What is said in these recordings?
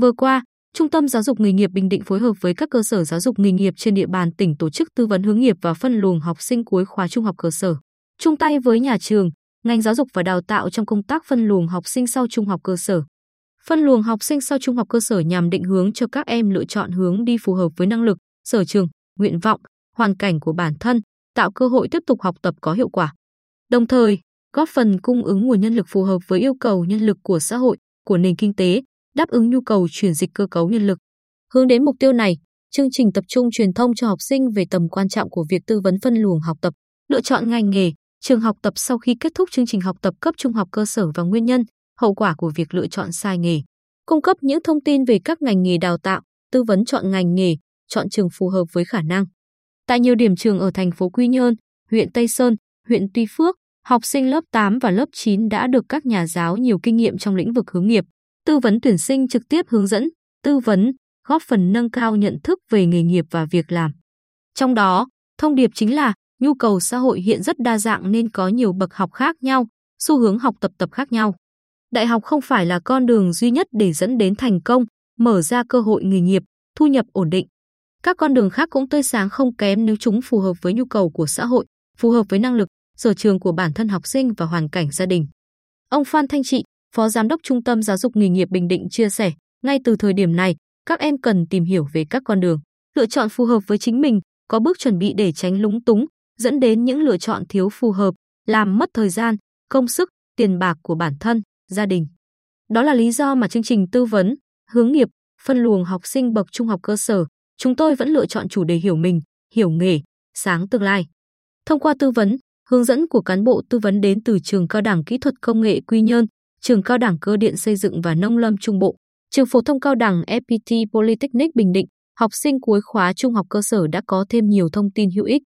Vừa qua, Trung tâm Giáo dục nghề nghiệp Bình Định phối hợp với các cơ sở giáo dục nghề nghiệp trên địa bàn tỉnh tổ chức tư vấn hướng nghiệp và phân luồng học sinh cuối khóa trung học cơ sở. Chung tay với nhà trường, ngành giáo dục và đào tạo trong công tác phân luồng học sinh sau trung học cơ sở. Phân luồng học sinh sau trung học cơ sở nhằm định hướng cho các em lựa chọn hướng đi phù hợp với năng lực, sở trường, nguyện vọng, hoàn cảnh của bản thân, tạo cơ hội tiếp tục học tập có hiệu quả. Đồng thời, góp phần cung ứng nguồn nhân lực phù hợp với yêu cầu nhân lực của xã hội, của nền kinh tế, đáp ứng nhu cầu chuyển dịch cơ cấu nhân lực. Hướng đến mục tiêu này, chương trình tập trung truyền thông cho học sinh về tầm quan trọng của việc tư vấn phân luồng học tập, lựa chọn ngành nghề, trường học tập sau khi kết thúc chương trình học tập cấp trung học cơ sở và nguyên nhân, hậu quả của việc lựa chọn sai nghề. Cung cấp những thông tin về các ngành nghề đào tạo, tư vấn chọn ngành nghề, chọn trường phù hợp với khả năng. Tại nhiều điểm trường ở thành phố Quy Nhơn, huyện Tây Sơn, huyện Tuy Phước, học sinh lớp 8 và lớp 9 đã được các nhà giáo nhiều kinh nghiệm trong lĩnh vực hướng nghiệp, tư vấn tuyển sinh trực tiếp hướng dẫn, tư vấn, góp phần nâng cao nhận thức về nghề nghiệp và việc làm. Trong đó, thông điệp chính là nhu cầu xã hội hiện rất đa dạng nên có nhiều bậc học khác nhau, xu hướng học tập tập khác nhau. Đại học không phải là con đường duy nhất để dẫn đến thành công, mở ra cơ hội nghề nghiệp, thu nhập ổn định. Các con đường khác cũng tươi sáng không kém nếu chúng phù hợp với nhu cầu của xã hội, phù hợp với năng lực, sở trường của bản thân học sinh và hoàn cảnh gia đình. Ông Phan Thanh Trị, Phó Giám đốc Trung tâm Giáo dục Nghề nghiệp Bình Định chia sẻ, ngay từ thời điểm này, các em cần tìm hiểu về các con đường, lựa chọn phù hợp với chính mình, có bước chuẩn bị để tránh lúng túng, dẫn đến những lựa chọn thiếu phù hợp, làm mất thời gian, công sức, tiền bạc của bản thân, gia đình. Đó là lý do mà chương trình tư vấn, hướng nghiệp, phân luồng học sinh bậc trung học cơ sở, chúng tôi vẫn lựa chọn chủ đề hiểu mình, hiểu nghề, sáng tương lai. Thông qua tư vấn, hướng dẫn của cán bộ tư vấn đến từ trường cao đẳng kỹ thuật công nghệ Quy Nhơn, trường cao đẳng cơ điện xây dựng và nông lâm trung bộ, trường phổ thông cao đẳng FPT Polytechnic Bình Định, học sinh cuối khóa trung học cơ sở đã có thêm nhiều thông tin hữu ích.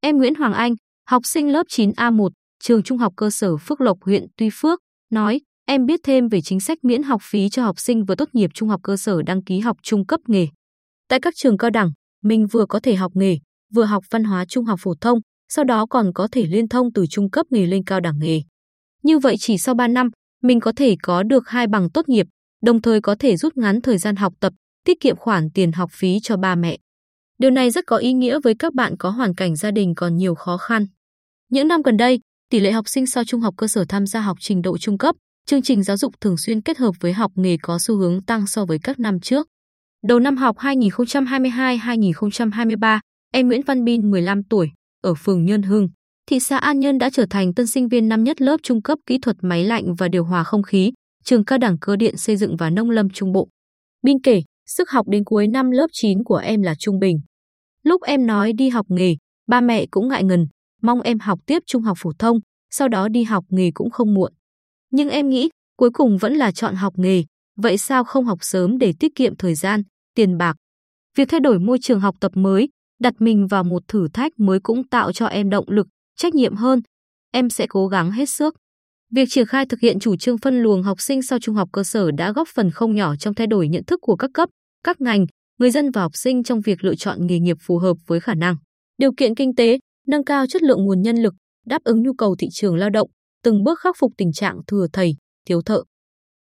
Em Nguyễn Hoàng Anh, học sinh lớp 9A1, trường trung học cơ sở Phước Lộc huyện Tuy Phước, nói, em biết thêm về chính sách miễn học phí cho học sinh vừa tốt nghiệp trung học cơ sở đăng ký học trung cấp nghề. Tại các trường cao đẳng, mình vừa có thể học nghề, vừa học văn hóa trung học phổ thông, sau đó còn có thể liên thông từ trung cấp nghề lên cao đẳng nghề. Như vậy chỉ sau 3 năm, mình có thể có được hai bằng tốt nghiệp, đồng thời có thể rút ngắn thời gian học tập, tiết kiệm khoản tiền học phí cho ba mẹ. Điều này rất có ý nghĩa với các bạn có hoàn cảnh gia đình còn nhiều khó khăn. Những năm gần đây, tỷ lệ học sinh sau trung học cơ sở tham gia học trình độ trung cấp, chương trình giáo dục thường xuyên kết hợp với học nghề có xu hướng tăng so với các năm trước. Đầu năm học 2022-2023, em Nguyễn Văn Bin 15 tuổi, ở phường Nhân Hưng, thị xã An Nhơn đã trở thành tân sinh viên năm nhất lớp trung cấp kỹ thuật máy lạnh và điều hòa không khí, trường cao đẳng cơ điện xây dựng và nông lâm trung bộ. binh kể, sức học đến cuối năm lớp 9 của em là trung bình. Lúc em nói đi học nghề, ba mẹ cũng ngại ngần, mong em học tiếp trung học phổ thông, sau đó đi học nghề cũng không muộn. Nhưng em nghĩ, cuối cùng vẫn là chọn học nghề, vậy sao không học sớm để tiết kiệm thời gian, tiền bạc? Việc thay đổi môi trường học tập mới, đặt mình vào một thử thách mới cũng tạo cho em động lực, trách nhiệm hơn. Em sẽ cố gắng hết sức. Việc triển khai thực hiện chủ trương phân luồng học sinh sau trung học cơ sở đã góp phần không nhỏ trong thay đổi nhận thức của các cấp, các ngành, người dân và học sinh trong việc lựa chọn nghề nghiệp phù hợp với khả năng, điều kiện kinh tế, nâng cao chất lượng nguồn nhân lực, đáp ứng nhu cầu thị trường lao động, từng bước khắc phục tình trạng thừa thầy, thiếu thợ.